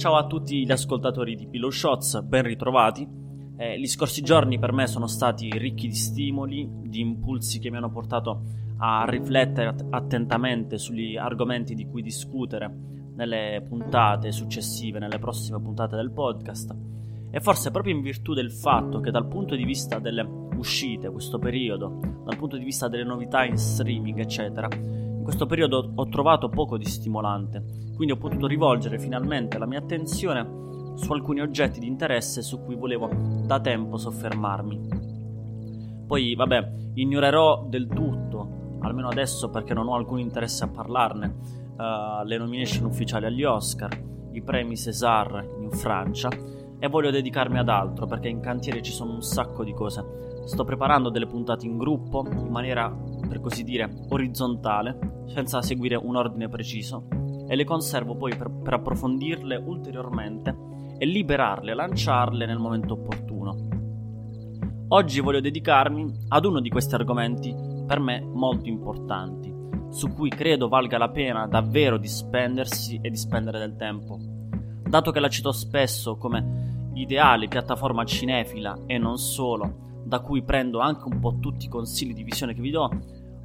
Ciao a tutti gli ascoltatori di Pillow Shots, ben ritrovati. Eh, gli scorsi giorni per me sono stati ricchi di stimoli, di impulsi che mi hanno portato a riflettere attentamente sugli argomenti di cui discutere nelle puntate successive, nelle prossime puntate del podcast. E forse proprio in virtù del fatto che dal punto di vista delle uscite, questo periodo, dal punto di vista delle novità in streaming, eccetera, questo periodo ho trovato poco di stimolante, quindi ho potuto rivolgere finalmente la mia attenzione su alcuni oggetti di interesse su cui volevo da tempo soffermarmi. Poi, vabbè, ignorerò del tutto, almeno adesso perché non ho alcun interesse a parlarne, uh, le nomination ufficiali agli Oscar, i premi César in Francia e voglio dedicarmi ad altro perché in cantiere ci sono un sacco di cose. Sto preparando delle puntate in gruppo in maniera per così dire, orizzontale, senza seguire un ordine preciso, e le conservo poi per, per approfondirle ulteriormente e liberarle, lanciarle nel momento opportuno. Oggi voglio dedicarmi ad uno di questi argomenti per me molto importanti, su cui credo valga la pena davvero di spendersi e di spendere del tempo. Dato che la cito spesso come ideale piattaforma cinefila e non solo, da cui prendo anche un po' tutti i consigli di visione che vi do,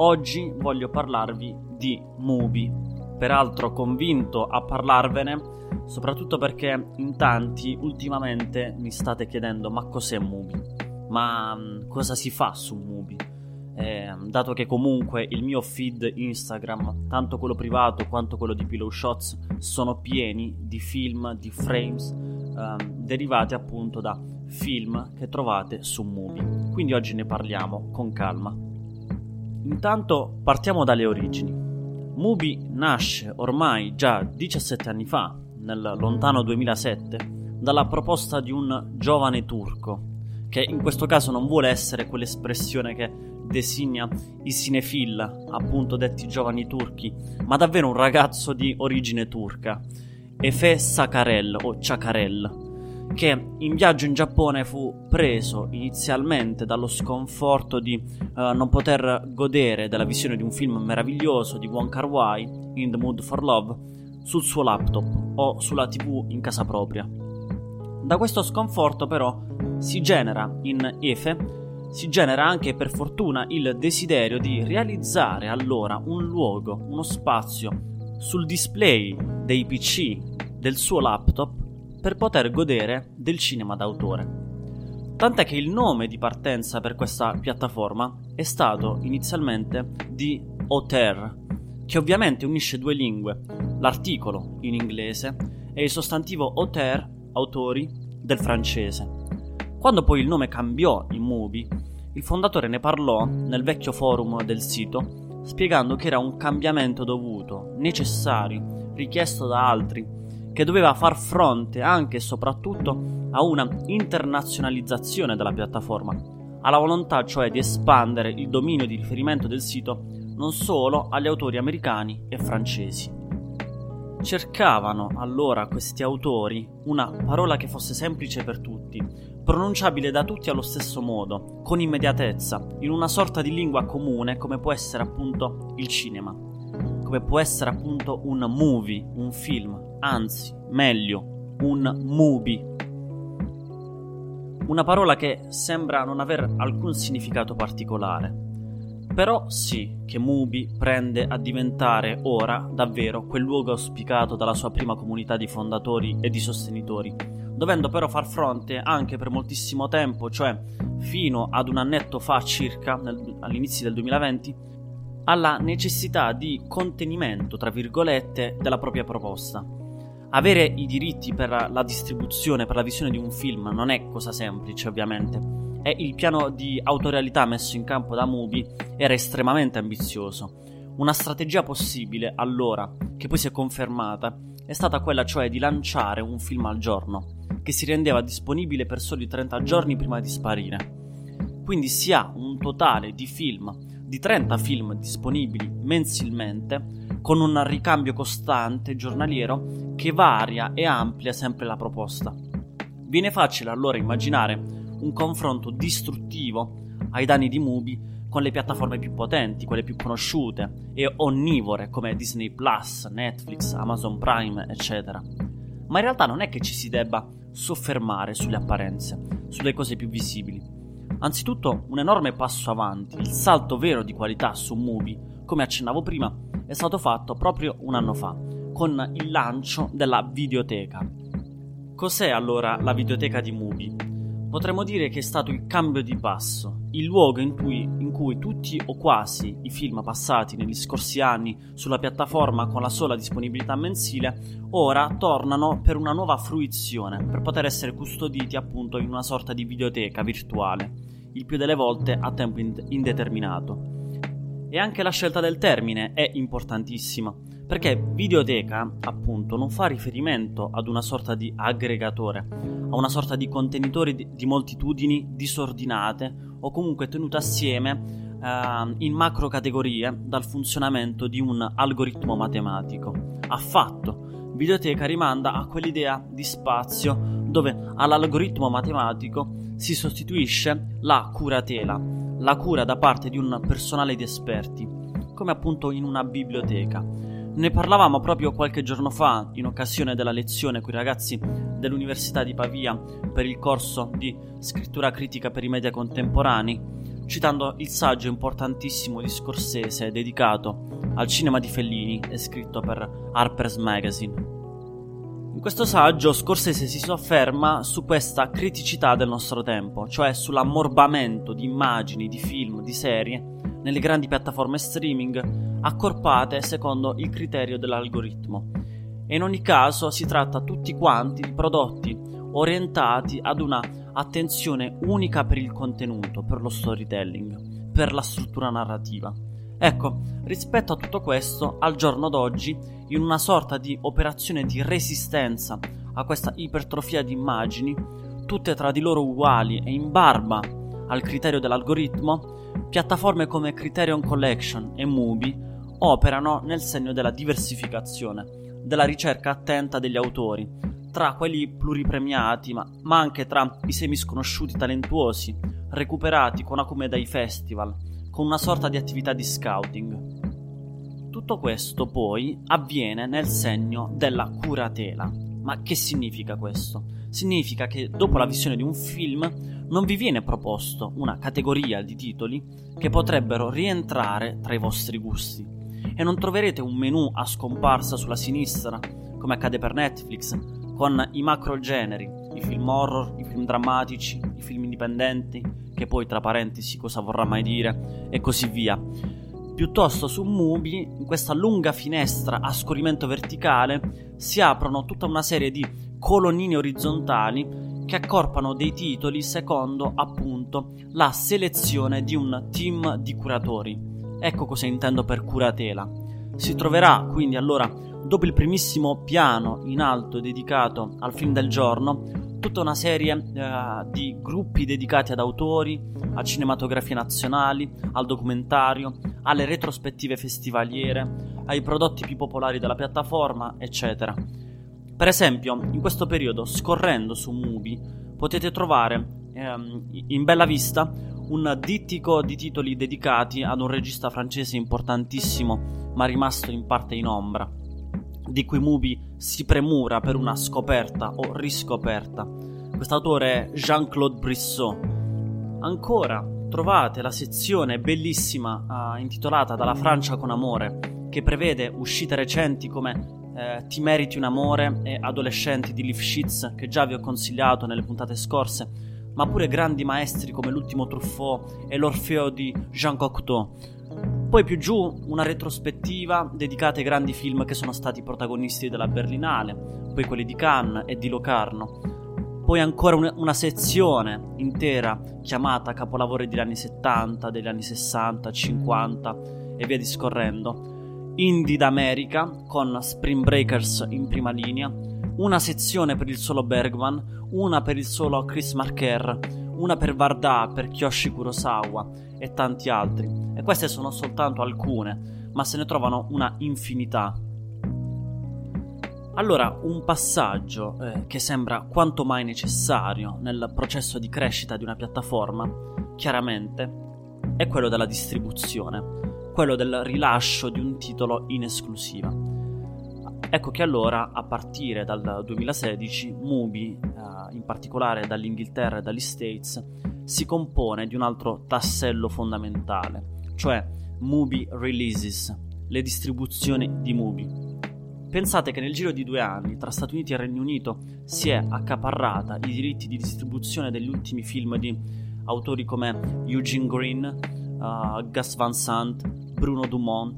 Oggi voglio parlarvi di Mubi, peraltro convinto a parlarvene soprattutto perché in tanti ultimamente mi state chiedendo ma cos'è Mubi? Ma mm, cosa si fa su Mubi? Eh, dato che comunque il mio feed Instagram, tanto quello privato quanto quello di Pillow Shots, sono pieni di film, di frames eh, derivati appunto da film che trovate su Mubi. Quindi oggi ne parliamo con calma. Intanto partiamo dalle origini. Mubi nasce ormai già 17 anni fa, nel lontano 2007, dalla proposta di un giovane turco, che in questo caso non vuole essere quell'espressione che designa i cinefil, appunto detti giovani turchi, ma davvero un ragazzo di origine turca, Efe Sakarel o Chakarel che in viaggio in Giappone fu preso inizialmente dallo sconforto di uh, non poter godere della visione di un film meraviglioso di Wong Kar Wai, In the Mood for Love, sul suo laptop o sulla tv in casa propria. Da questo sconforto però si genera in Efe si genera anche per fortuna il desiderio di realizzare allora un luogo, uno spazio sul display dei PC del suo laptop per poter godere del cinema d'autore. Tant'è che il nome di partenza per questa piattaforma è stato inizialmente di Auteur, che ovviamente unisce due lingue, l'articolo in inglese e il sostantivo auteur, autori, del francese. Quando poi il nome cambiò in Mubi, il fondatore ne parlò nel vecchio forum del sito, spiegando che era un cambiamento dovuto, necessario, richiesto da altri che doveva far fronte anche e soprattutto a una internazionalizzazione della piattaforma, alla volontà cioè di espandere il dominio di riferimento del sito non solo agli autori americani e francesi. Cercavano allora questi autori una parola che fosse semplice per tutti, pronunciabile da tutti allo stesso modo, con immediatezza, in una sorta di lingua comune come può essere appunto il cinema, come può essere appunto un movie, un film, anzi, meglio, un mubi. Una parola che sembra non aver alcun significato particolare. Però sì che Mubi prende a diventare ora davvero quel luogo auspicato dalla sua prima comunità di fondatori e di sostenitori, dovendo però far fronte anche per moltissimo tempo, cioè fino ad un annetto fa circa, all'inizio del 2020, alla necessità di contenimento, tra virgolette, della propria proposta avere i diritti per la distribuzione, per la visione di un film non è cosa semplice, ovviamente. E il piano di autorialità messo in campo da Mubi era estremamente ambizioso. Una strategia possibile, allora, che poi si è confermata, è stata quella cioè di lanciare un film al giorno, che si rendeva disponibile per soli 30 giorni prima di sparire. Quindi si ha un totale di film, di 30 film disponibili mensilmente, con un ricambio costante giornaliero che varia e amplia sempre la proposta. Viene facile allora immaginare un confronto distruttivo ai danni di Mubi con le piattaforme più potenti, quelle più conosciute e onnivore come Disney Plus, Netflix, Amazon Prime, eccetera. Ma in realtà non è che ci si debba soffermare sulle apparenze, sulle cose più visibili. Anzitutto un enorme passo avanti, il salto vero di qualità su Mubi, come accennavo prima, è stato fatto proprio un anno fa, con il lancio della videoteca. Cos'è allora la videoteca di Mubi? Potremmo dire che è stato il cambio di passo, il luogo in cui, in cui, tutti o quasi i film passati negli scorsi anni sulla piattaforma con la sola disponibilità mensile ora tornano per una nuova fruizione, per poter essere custoditi appunto in una sorta di videoteca virtuale, il più delle volte a tempo indeterminato. E anche la scelta del termine è importantissima, perché videoteca, appunto, non fa riferimento ad una sorta di aggregatore, a una sorta di contenitore di, di moltitudini disordinate o comunque tenute assieme eh, in macro categorie dal funzionamento di un algoritmo matematico. Affatto, videoteca rimanda a quell'idea di spazio dove all'algoritmo matematico si sostituisce la curatela, la cura da parte di un personale di esperti, come appunto in una biblioteca. Ne parlavamo proprio qualche giorno fa in occasione della lezione con i ragazzi dell'Università di Pavia per il corso di scrittura critica per i media contemporanei, citando il saggio importantissimo di Scorsese dedicato al cinema di Fellini e scritto per Harper's Magazine. In questo saggio Scorsese si sofferma su questa criticità del nostro tempo, cioè sull'ammorbamento di immagini, di film, di serie nelle grandi piattaforme streaming accorpate secondo il criterio dell'algoritmo. E in ogni caso si tratta tutti quanti di prodotti orientati ad una attenzione unica per il contenuto, per lo storytelling, per la struttura narrativa. Ecco, rispetto a tutto questo, al giorno d'oggi, in una sorta di operazione di resistenza a questa ipertrofia di immagini, tutte tra di loro uguali e in barba al criterio dell'algoritmo, piattaforme come Criterion Collection e Mubi operano nel segno della diversificazione, della ricerca attenta degli autori, tra quelli pluripremiati, ma, ma anche tra i semisconosciuti talentuosi, recuperati con acume dai festival, con una sorta di attività di scouting. Tutto questo poi avviene nel segno della curatela. Ma che significa questo? Significa che dopo la visione di un film non vi viene proposto una categoria di titoli che potrebbero rientrare tra i vostri gusti e non troverete un menu a scomparsa sulla sinistra, come accade per Netflix, con i macro generi, i film horror, i film drammatici, i film indipendenti, che poi tra parentesi cosa vorrà mai dire, e così via. Piuttosto su Mubi, in questa lunga finestra a scorrimento verticale, si aprono tutta una serie di colonnine orizzontali che accorpano dei titoli secondo appunto la selezione di un team di curatori. Ecco cosa intendo per curatela. Si troverà quindi allora, dopo il primissimo piano in alto dedicato al film del giorno, tutta una serie uh, di gruppi dedicati ad autori, a cinematografie nazionali, al documentario, alle retrospettive festivaliere, ai prodotti più popolari della piattaforma, eccetera. Per esempio, in questo periodo, scorrendo su Mubi, potete trovare ehm, in bella vista un dittico di titoli dedicati ad un regista francese importantissimo, ma rimasto in parte in ombra di cui Mubi si premura per una scoperta o riscoperta. Quest'autore è Jean-Claude Brissot. Ancora trovate la sezione bellissima uh, intitolata Dalla Francia con amore, che prevede uscite recenti come eh, Ti meriti un amore e Adolescenti di Lifshitz, che già vi ho consigliato nelle puntate scorse, ma pure grandi maestri come l'ultimo Truffaut e l'Orfeo di Jean Cocteau poi più giù una retrospettiva dedicata ai grandi film che sono stati protagonisti della Berlinale, poi quelli di Cannes e di Locarno. Poi ancora una, sezione intera chiamata Capolavori degli anni 70, degli anni 60, 50 e via discorrendo. Indie d'America con Spring Breakers in prima linea, una sezione per il solo Bergman, una per il solo Chris Marker, una per Varda, per Kyoshi Kurosawa e tanti altri. E queste sono soltanto alcune, ma se ne trovano una infinità. Allora, un passaggio eh, che sembra quanto mai necessario nel processo di crescita di una piattaforma, chiaramente, è quello della distribuzione, quello del rilascio di un titolo in esclusiva. Ecco che allora, a partire dal 2016, Mubi, in particolare dall'Inghilterra e dagli States, si compone di un altro tassello fondamentale, cioè Mubi Releases, le distribuzioni di Mubi. Pensate che nel giro di due anni tra Stati Uniti e Regno Unito si è accaparrata i diritti di distribuzione degli ultimi film di autori come Eugene Green, uh, Gus Van Sant, Bruno Dumont,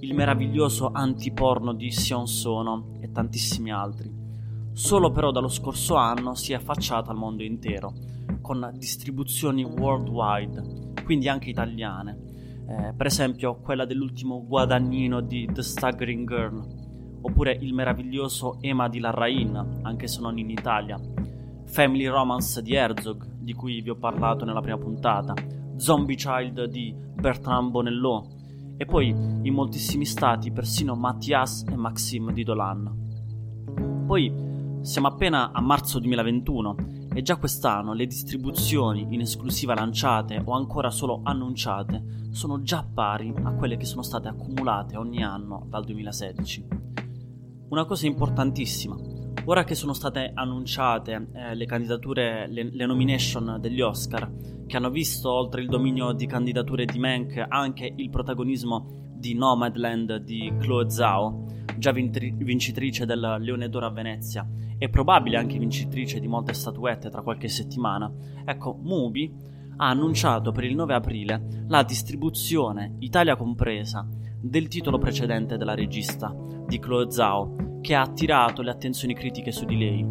il meraviglioso antiporno di Sion Sono e tantissimi altri. Solo però dallo scorso anno si è affacciata al mondo intero, con distribuzioni worldwide, quindi anche italiane. Eh, per esempio quella dell'ultimo guadagnino di The Staggering Girl, oppure il meraviglioso Ema di Larrain, anche se non in Italia, Family Romance di Herzog, di cui vi ho parlato nella prima puntata, Zombie Child di Bertrand Bonello, e poi in moltissimi stati persino Mathias e Maxime di Dolan. Poi siamo appena a marzo 2021 e già quest'anno le distribuzioni in esclusiva lanciate o ancora solo annunciate sono già pari a quelle che sono state accumulate ogni anno dal 2016. Una cosa importantissima, ora che sono state annunciate eh, le candidature, le, le nomination degli Oscar, che hanno visto oltre il dominio di candidature di Mank anche il protagonismo di Nomadland di Chloe Zhao, già vincitrice del Leone d'Oro a Venezia e probabile anche vincitrice di molte statuette tra qualche settimana. Ecco, Mubi ha annunciato per il 9 aprile la distribuzione, Italia compresa, del titolo precedente della regista, di Chloe Zhao, che ha attirato le attenzioni critiche su di lei.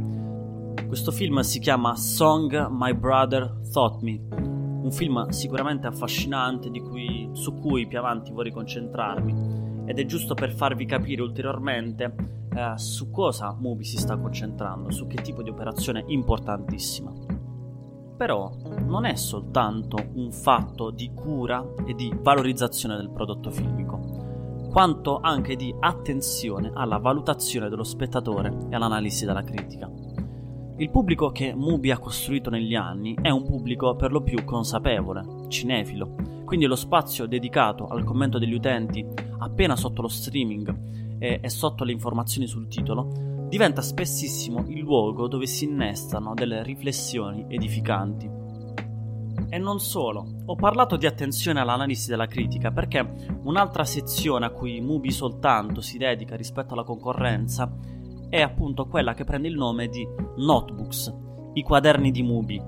Questo film si chiama Song My Brother Thought Me un film sicuramente affascinante cui, su cui più avanti vorrei concentrarmi ed è giusto per farvi capire ulteriormente eh, su cosa Mubi si sta concentrando, su che tipo di operazione importantissima. Però non è soltanto un fatto di cura e di valorizzazione del prodotto filmico, quanto anche di attenzione alla valutazione dello spettatore e all'analisi della critica. Il pubblico che Mubi ha costruito negli anni è un pubblico per lo più consapevole, cinefilo, quindi lo spazio dedicato al commento degli utenti appena sotto lo streaming e, e sotto le informazioni sul titolo diventa spessissimo il luogo dove si innestano delle riflessioni edificanti. E non solo, ho parlato di attenzione all'analisi della critica perché un'altra sezione a cui Mubi soltanto si dedica rispetto alla concorrenza è appunto quella che prende il nome di Notebooks, i quaderni di Mubi.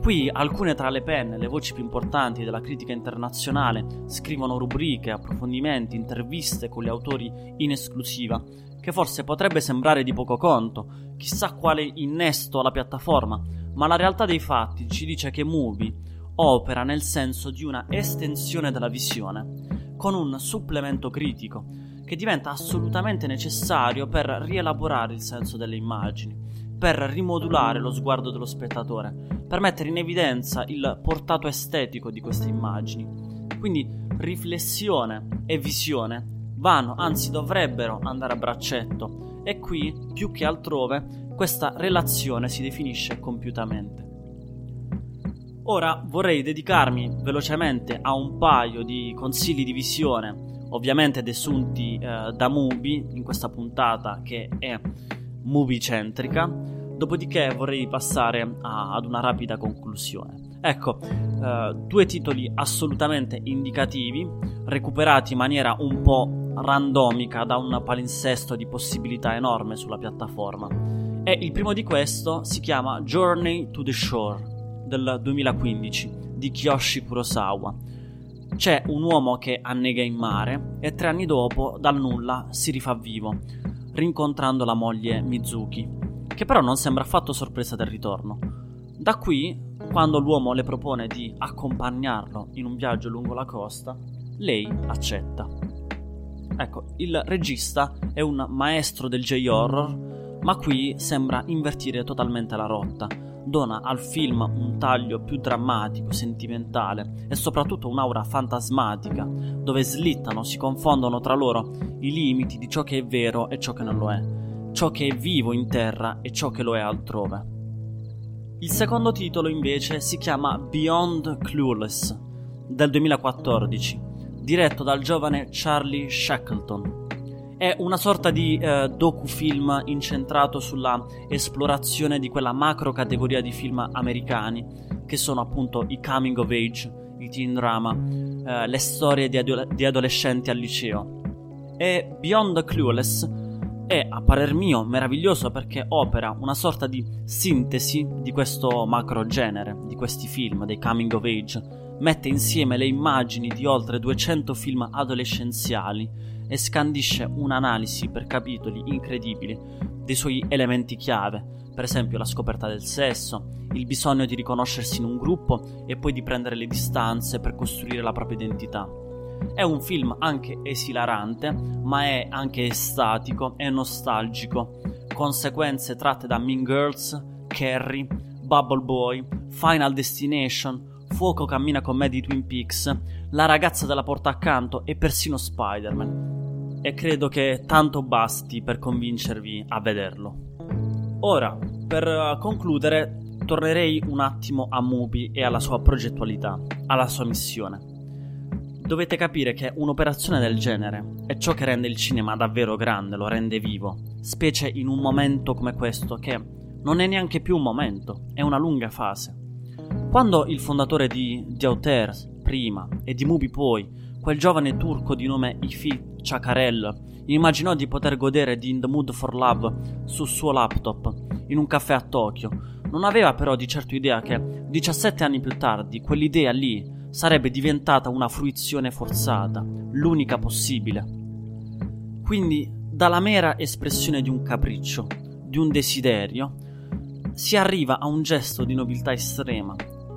Qui alcune tra le penne, le voci più importanti della critica internazionale scrivono rubriche, approfondimenti, interviste con gli autori in esclusiva, che forse potrebbe sembrare di poco conto, chissà quale innesto alla piattaforma, ma la realtà dei fatti ci dice che Mubi opera nel senso di una estensione della visione, con un supplemento critico, che diventa assolutamente necessario per rielaborare il senso delle immagini, per rimodulare lo sguardo dello spettatore, per mettere in evidenza il portato estetico di queste immagini. Quindi riflessione e visione vanno, anzi dovrebbero andare a braccetto e qui, più che altrove, questa relazione si definisce compiutamente. Ora vorrei dedicarmi velocemente a un paio di consigli di visione ovviamente desunti eh, da Mubi in questa puntata che è movie centrica. Dopodiché vorrei passare a, ad una rapida conclusione. Ecco, eh, due titoli assolutamente indicativi, recuperati in maniera un po' randomica da un palinsesto di possibilità enorme sulla piattaforma. E il primo di questo si chiama Journey to the Shore del 2015 di Kiyoshi Kurosawa c'è un uomo che annega in mare e tre anni dopo, dal nulla, si rifà vivo, rincontrando la moglie Mizuki, che però non sembra affatto sorpresa del ritorno. Da qui, quando l'uomo le propone di accompagnarlo in un viaggio lungo la costa, lei accetta. Ecco, il regista è un maestro del J-horror, ma qui sembra invertire totalmente la rotta dona al film un taglio più drammatico, sentimentale e soprattutto un'aura fantasmatica, dove slittano, si confondono tra loro i limiti di ciò che è vero e ciò che non lo è, ciò che è vivo in terra e ciò che lo è altrove. Il secondo titolo invece si chiama Beyond Clueless del 2014, diretto dal giovane Charlie Shackleton È una sorta di eh, docufilm incentrato sulla esplorazione di quella macro categoria di film americani che sono appunto i coming of age, i teen drama, eh, le storie di, ado- di adolescenti al liceo. E Beyond Clueless è, a parer mio, meraviglioso perché opera una sorta di sintesi di questo macro genere, di questi film, dei coming of age, mette insieme le immagini di oltre 200 film adolescenziali e scandisce un'analisi per capitoli incredibili dei suoi elementi chiave, per esempio la scoperta del sesso, il bisogno di riconoscersi in un gruppo e poi di prendere le distanze per costruire la propria identità. È un film anche esilarante, ma è anche estatico e nostalgico, conseguenze tratte da Mean Girls, Carrie, Bubble Boy, Final Destination, Fuoco cammina con me di Twin Peaks, La ragazza della porta accanto e persino Spider-Man. E credo che tanto basti per convincervi a vederlo. Ora, per concludere, tornerei un attimo a Mubi e alla sua progettualità, alla sua missione. Dovete capire che un'operazione del genere è ciò che rende il cinema davvero grande, lo rende vivo, specie in un momento come questo che non è neanche più un momento, è una lunga fase. Quando il fondatore di The Auteurs prima e di Mubi poi, quel giovane turco di nome Ifi Chakarel, immaginò di poter godere di In the Mood for Love sul suo laptop in un caffè a Tokyo, non aveva però di certo idea che 17 anni più tardi quell'idea lì sarebbe diventata una fruizione forzata, l'unica possibile. Quindi, dalla mera espressione di un capriccio, di un desiderio, si arriva a un gesto di nobiltà estrema,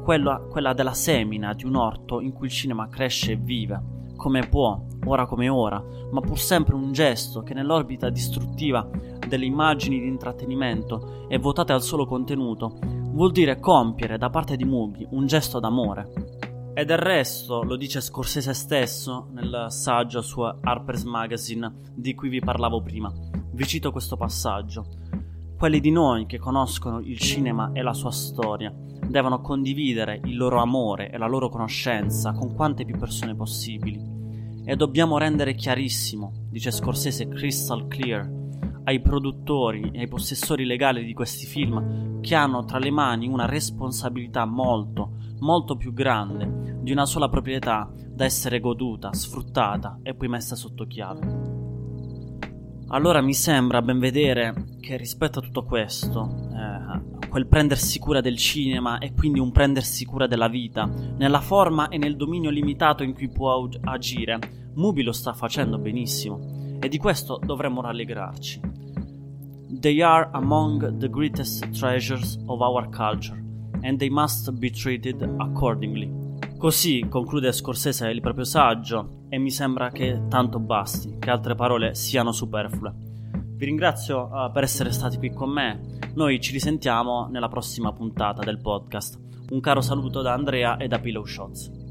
quella, quella della semina di un orto in cui il cinema cresce e vive, come può, ora come ora, ma pur sempre un gesto che nell'orbita distruttiva delle immagini di intrattenimento e votate al solo contenuto, vuol dire compiere da parte di Mubi un gesto d'amore, e del resto, lo dice Scorsese stesso nel saggio su Harper's Magazine di cui vi parlavo prima. Vi cito questo passaggio. Quelli di noi che conoscono il cinema e la sua storia devono condividere il loro amore e la loro conoscenza con quante più persone possibili. E dobbiamo rendere chiarissimo, dice Scorsese crystal clear, ai produttori e ai possessori legali di questi film che hanno tra le mani una responsabilità molto, molto più grande di una sola proprietà da essere goduta, sfruttata e poi messa sotto chiave. Allora mi sembra ben vedere che rispetto a tutto questo, eh, quel prendersi cura del cinema e quindi un prendersi cura della vita, nella forma e nel dominio limitato in cui può agire, Mubi lo sta facendo benissimo e di questo dovremmo rallegrarci. They are among the greatest treasures of our culture and they must be treated accordingly. Così conclude Scorsese il proprio saggio e mi sembra che tanto basti, che altre parole siano superflue. Vi ringrazio uh, per essere stati qui con me, noi ci risentiamo nella prossima puntata del podcast. Un caro saluto da Andrea e da Pillow Shots.